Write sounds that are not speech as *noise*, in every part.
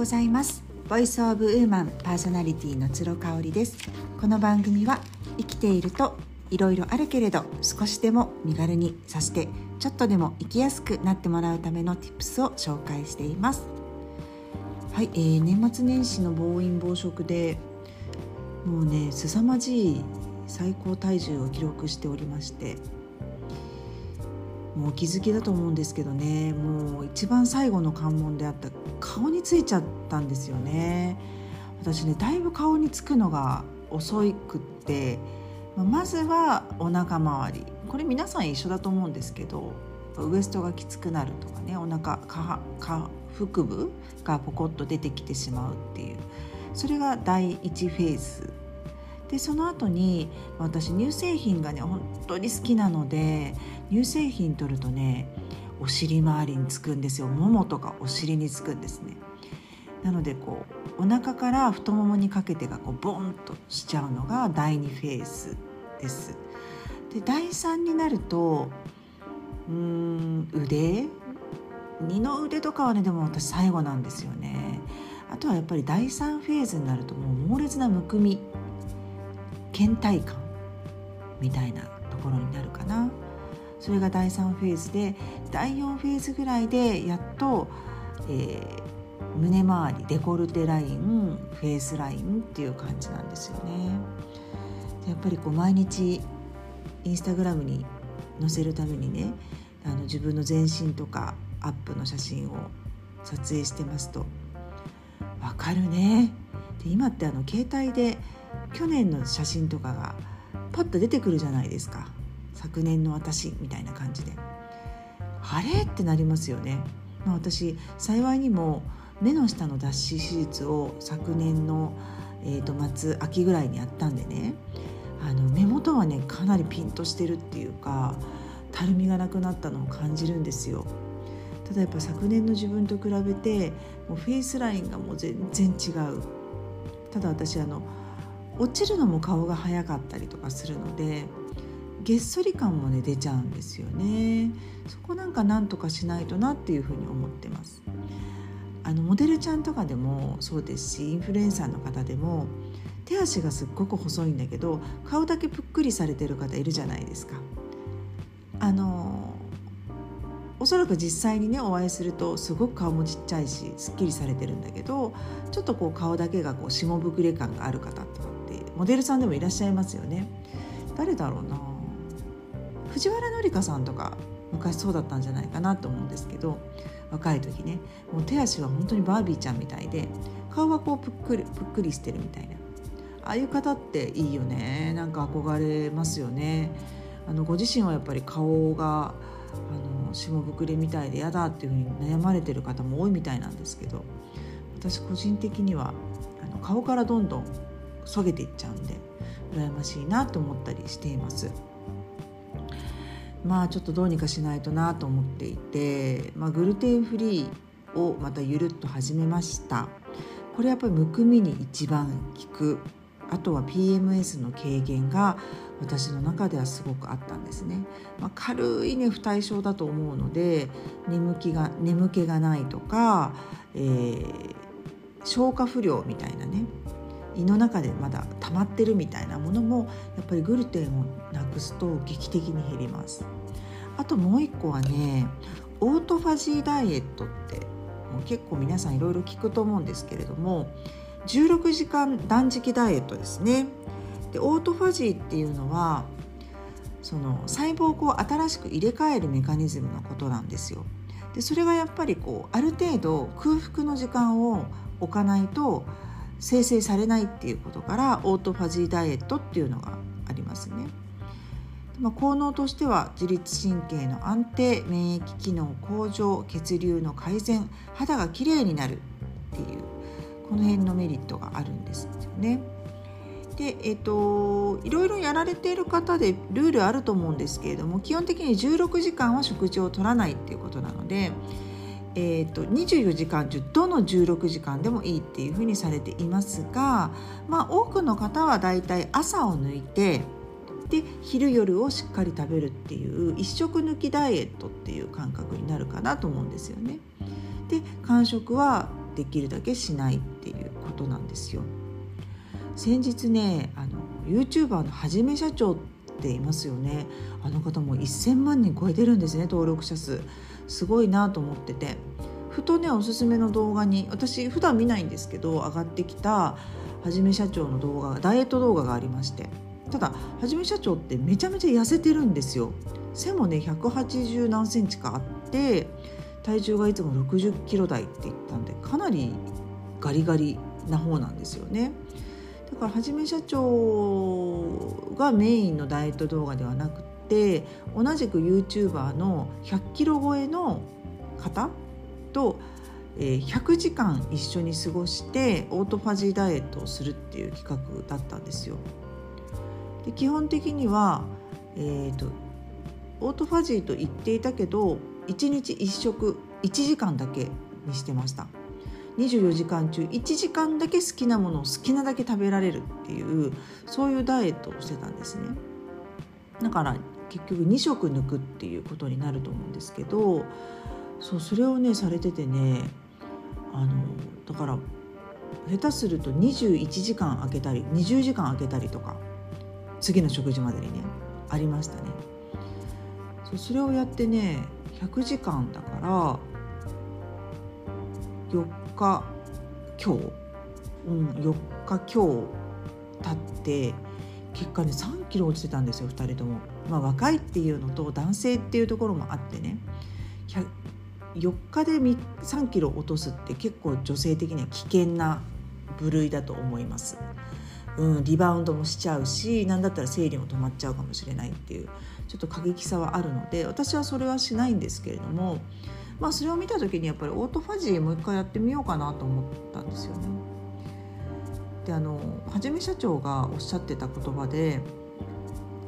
ございます。ボイスオブウーマンパーソナリティの鶴香織です。この番組は生きているといろいろあるけれど少しでも身軽にさしてちょっとでも生きやすくなってもらうための tips を紹介しています。はい、えー、年末年始の暴飲暴食でもうね凄まじい最高体重を記録しておりましてもうお気づきだと思うんですけどね。もう一番最後の関門であった顔についちゃったんですよね。私ねだいぶ顔につくのが遅くってまずはお腹周り。これ皆さん一緒だと思うんですけどウエストがきつくなるとかねお腹下腹部がポコッと出てきてしまうっていう。それが第1フェーズでその後に私乳製品がね本当に好きなので乳製品取るとねお尻周りにつくんですよ。ももとかお尻につくんですね。なのでこうお腹から太ももにかけてがこうボンとしちゃうのが第2フェーズです。で第3になるとうん腕？二の腕とかはねでも私最後なんですよね。あとはやっぱり第3フェーズになるともう猛烈なむくみ倦怠感みたいなところになるかな。それが第3フェーズで第4フェーズぐらいでやっと、えー、胸周りデコルテラインフェイスラインっていう感じなんですよね。やっぱりこう毎日インスタグラムに載せるためにねあの自分の全身とかアップの写真を撮影してますと。わかるね。で今ってあの携帯で去年の写真とかがパッと出てくるじゃないですか。昨年の私みたいな感じで。あれ？ってなりますよね、まあ、私幸いにも目の下の脱脂手術を昨年の、えー、と末秋ぐらいにやったんでね。あの目元はねかなりピンとしてるっていうかたるみがなくなったのを感じるんですよ。ただやっぱ昨年の自分と比べてもうフェイスラインがもう全然違う。ただ私あの落ちるのも顔が早かったりとかするのでげっそり感もね出ちゃうんですよね。そこなんかなんとかしないとなっていうふうに思ってます。あのモデルちゃんとかでもそうですしインフルエンサーの方でも手足がすっごく細いんだけど顔だけぷっくりされてる方いるじゃないですか。あのおそらく実際にねお会いするとすごく顔もちっちゃいしすっきりされてるんだけどちょっとこう顔だけがこう下膨れ感がある方とかモデルさんでもいらっしゃいますよね。誰だろうな。藤原紀香さんとか昔そうだったんじゃないかなと思うんですけど若い時ね。もう手足は本当にバービーちゃんみたいで顔はこうぷっくりぷっくりしてるみたいな。ああいう方っていいよね。なんか憧れますよね。あのご自身はやっぱり顔があの下膨れみたいで嫌だっていうふうに悩まれてる方も多いみたいなんですけど私個人的にはあの顔からどんどんそげていっちゃうんで羨ましいなと思ったりしています。まあちょっとどうにかしないとなと思っていて、まあ、グルテンフリーをまたゆるっと始めました。これやっぱりむくみに一番効く。あとは PMS の軽減が私の中ではすごくあったんですね、まあ、軽いね不対症だと思うので眠気が眠気がないとか、えー、消化不良みたいなね。胃の中でまだ溜まってるみたいなものもやっぱりグルテンをなくすと劇的に減ります。あともう一個はねオートファジーダイエットってもう結構皆さんいろいろ聞くと思うんですけれども16時間断食ダイエットですね。でオートファジーっていうのはその細胞をこう新しく入れ替えるメカニズムのことなんですよ。でそれがやっぱりこうある程度空腹の時間を置かないと生成されないっていうことからオートファジーダイエットっていうのがありますね。まあ、効能としては自律神経の安定免疫機能向上血流の改善肌がきれいになるっていうこの辺のメリットがあるんですよね。でえーと、いろいろやられている方でルールあると思うんですけれども基本的に16時間は食事をとらないっていうことなので、えーと、24時間中どの16時間でもいいっていうふうにされていますが、まあ、多くの方はだいたい朝を抜いてで昼夜をしっかり食べるっていう一食抜きダイエットっていう感覚になるかなと思うんですよね。で間食はできるだけしないっていうことなんですよ。先日ねあの YouTuber のはじめ社長っていますよねあの方も1000万人超えてるんですね登録者数すごいなと思ってて。ふとねおすすめの動画に私普段見ないんですけど上がってきたはじめ社長の動画ダイエット動画がありまして。ただはじめ社長ってめちゃめちゃ痩せてるんですよ。背もね180何センチかあって体重がいつも60キロ台って言ったんでかなりガリガリな方なんですよね。だからはじめ社長がメインのダイエット動画ではなくてて同じく YouTuber の100キロ超えの方と100時間一緒に過ごしてオートファジーダイエットをするっていう企画だったんですよ。で基本的には、えーと、オートファジーと言っていたけど1日1食1時間だけにしてました24時間中1時間だけ好きなものを好きなだけ食べられるっていうそういうダイエットをしてたんですねだから結局2食抜くっていうことになると思うんですけどそうそれをねされててねあのだから下手すると21時間空けたり20時間空けたりとか次の食事までにねありましたねそうそれをやってね100時間だから4日今日うん4日今日経って結果ね3キロ落ちてたんですよ2人とも。まあ、若いっていうのと男性っていうところもあってね4日で3キロ落とすって結構女性的には危険な部類だと思います。うん、リバウンドもしちゃうし何だったら生理も止まっちゃうかもしれないっていうちょっと過激さはあるので私はそれはしないんですけれども、まあ、それを見た時にやっぱりオートファジーもう一回やってみようかなと思ったんですよね。であのはじめ社長がおっしゃってた言葉で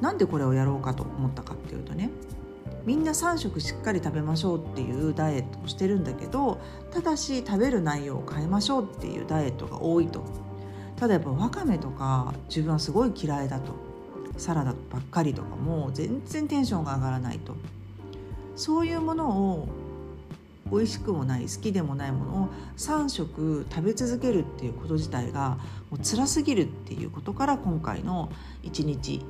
なんでこれをやろうかと思ったかっていうとねみんな3食しっかり食べましょうっていうダイエットをしてるんだけどただし食べる内容を変えましょうっていうダイエットが多いと。ただやっぱわかめとか自分はすごい嫌いだと。サラダばっかりとかも全然テンションが上がらないと。そういうものを美味しくもない好きでもないものを3食食べ続けるっていうこと自体がもう辛すぎるっていうことから今回の1日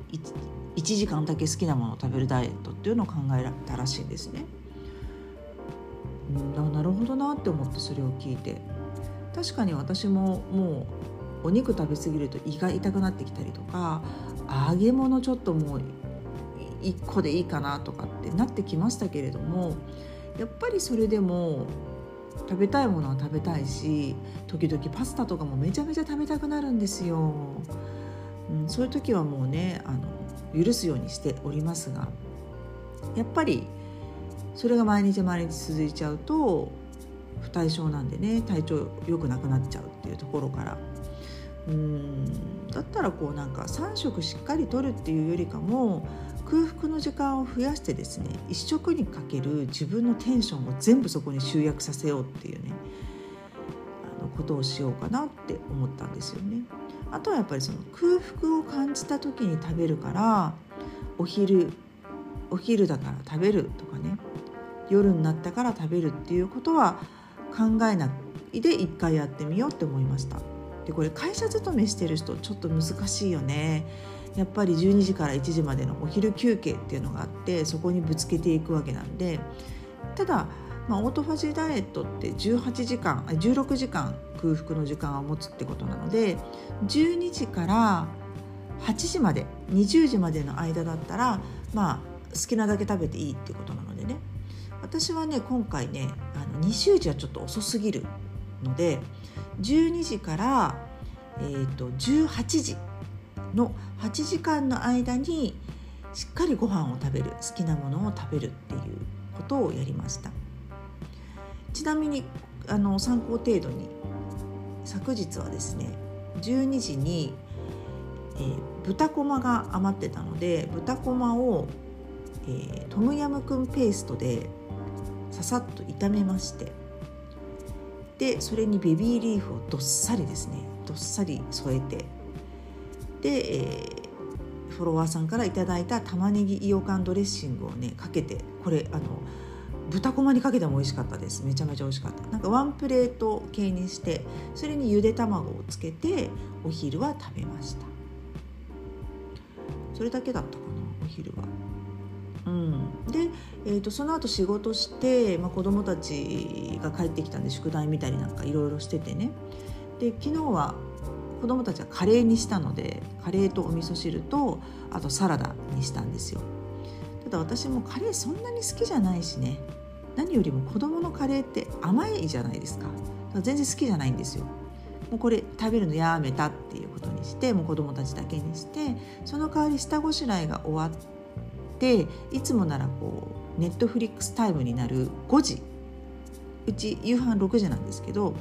1, 時間だけ好きなものを食べるダイエットっていうのを考えたらしいんですね。うんなるほどなって思ってそれを聞いて確かに私ももうお肉食べ過ぎると胃が痛くなってきたりとか揚げ物ちょっともう1個でいいかなとかってなってきましたけれどもやっぱりそれでも食べたいものは食べたいし時々パスタとかもめちゃめちゃ食べたくなるんですよ、うん、そういう時はもうねあの許すようにしておりますがやっぱりそれが毎日毎日続いちゃうと不対症なんでね体調良くなくなっちゃうっていうところからうんだったらこうなんか3食しっかりとるっていうよりかも空腹の時間を増やしてですね1食にかける自分のテンションを全部そこに集約させようっていうねあのことをしようかなって思ったんですよね。あとはやっぱりその空腹を感じた時に食べるからお昼お昼だから食べるとかね夜になったから食べるっていうことは考えないで一回やってみようって思いました。でこれ会社勤めしてる人ちょっと難しいよね。やっぱり12時から1時までのお昼休憩っていうのがあってそこにぶつけていくわけなんでただ、まあ、オートファジーダイエットって18時間16時間空腹の時間を持つってことなので12時から8時まで20時までの間だったらまあ好きなだけ食べていいってことなのでね。私はね今回ねあの20時はちょっと遅すぎるので12時から、えーと、18時の8時間の間にしっかりご飯を食べる好きなものを食べるっていうことをやりました。ちなみにあの参考程度に昨日はですね12時に、えー、豚こまが余ってたので豚こまを、えー、トムヤムクンペーストでささっと炒めましてでそれにベビーリーフをどっさりですねどっさり添えてで、えー、フォロワーさんから頂いた玉ねぎイオカンドレッシングをねかけてこれあの豚こまにかけても美味しかったです。めちゃめちゃ美味しかった。なんかワンプレート系にしてそれにゆで卵をつけてお昼は食べました。それだけだったかなお昼は。うん、で、えーと、その後仕事して、まあ、子供たちが帰ってきたんで宿題見たりなんかいろいろしててね。で昨日は子供たちはカレーにしたのでカレーとお味噌汁とあとサラダにしたんですよ。ただ私もカレーそんなに好きじゃないしね。何よりも子供のカレーって甘いじゃないですか。全然好きじゃないんですよ。もうこれ食べるのやめたっていうことにしてもう子供たちだけにしてその代わり下ごしらえが終わっていつもならこう Netflix タイムになる5時。うち夕飯6時なんですけど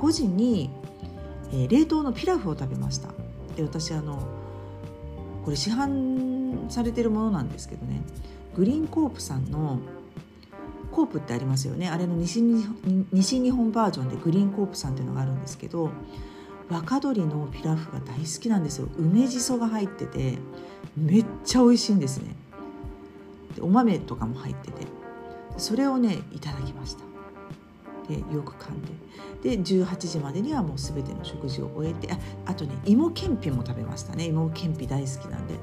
5時に、えー、冷凍のピラフを食べました。で私あのこれ市販されてるものなんですけどね。グリーンコープさんのコープってありますよね。あれの西西日本バージョンでグリーンコープさんっていうのがあるんですけど若鶏のピラフが大好きなんですよ。梅じそが入っててめっちゃ美味しいんですね。でお豆とかも入っててそれをねいただきました。でよく噛んで。で18時までにはもう全ての食事を終えてああとね芋けんぴも食べましたね。芋けんぴ大好きなんで。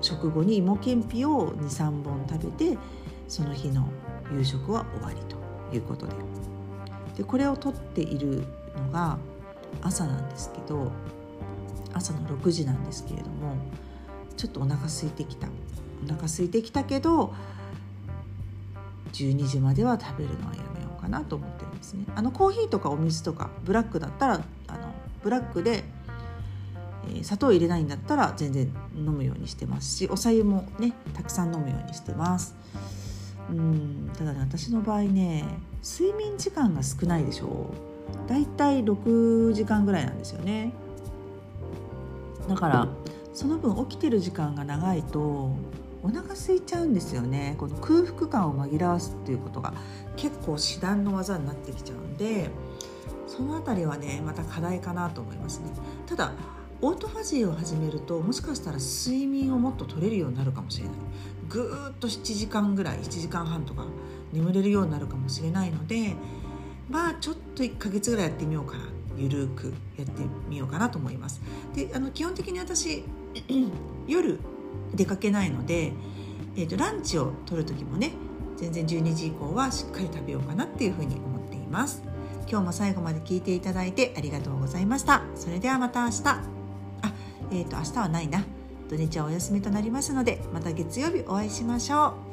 食後に芋けんぴを23本食べてその日の夕食は終わりということで。でこれをとっているのが朝なんですけど朝の6時なんですけれどもちょっとお腹空いてきた。お腹空いてきたけど12時までは食べるのはやめようかなと思ってるんですね。あのコーヒーとかお水とかブラックだったらあのブラックで、えー、砂糖入れないんだったら全然飲むようにしてますしお茶湯もねたくさん飲むようにしてます。うんただね私の場合ね睡眠時間が少ないでしょ。うだいたい6時間ぐらいなんですよね。だからその分起きてる時間が長いとお腹空いちゃうんですよね。この空腹感を紛らわすっていうことが結構至難の技になってきちゃうんでその辺りはねまた課題かなと思いますね。ただオートファジーを始めるともしかしたら睡眠をもっと取れるようになるかもしれない。ぐーっと7時間ぐらい7時間半とか眠れるようになるかもしれないのでまあちょっと1ヶ月ぐらいやってみようかなゆるくやってみようかなと思います。であの基本的に私 *clears throat* 夜出かけないので、えーと、ランチを取る時もね全然12時以降はしっかり食べようかなっていうふうに思っています。今日も最後まで聞いていただいてありがとうございました。それではまた明日。えっ、ー、と明日はないな。土日はお休みとなりますのでまた月曜日お会いしましょう。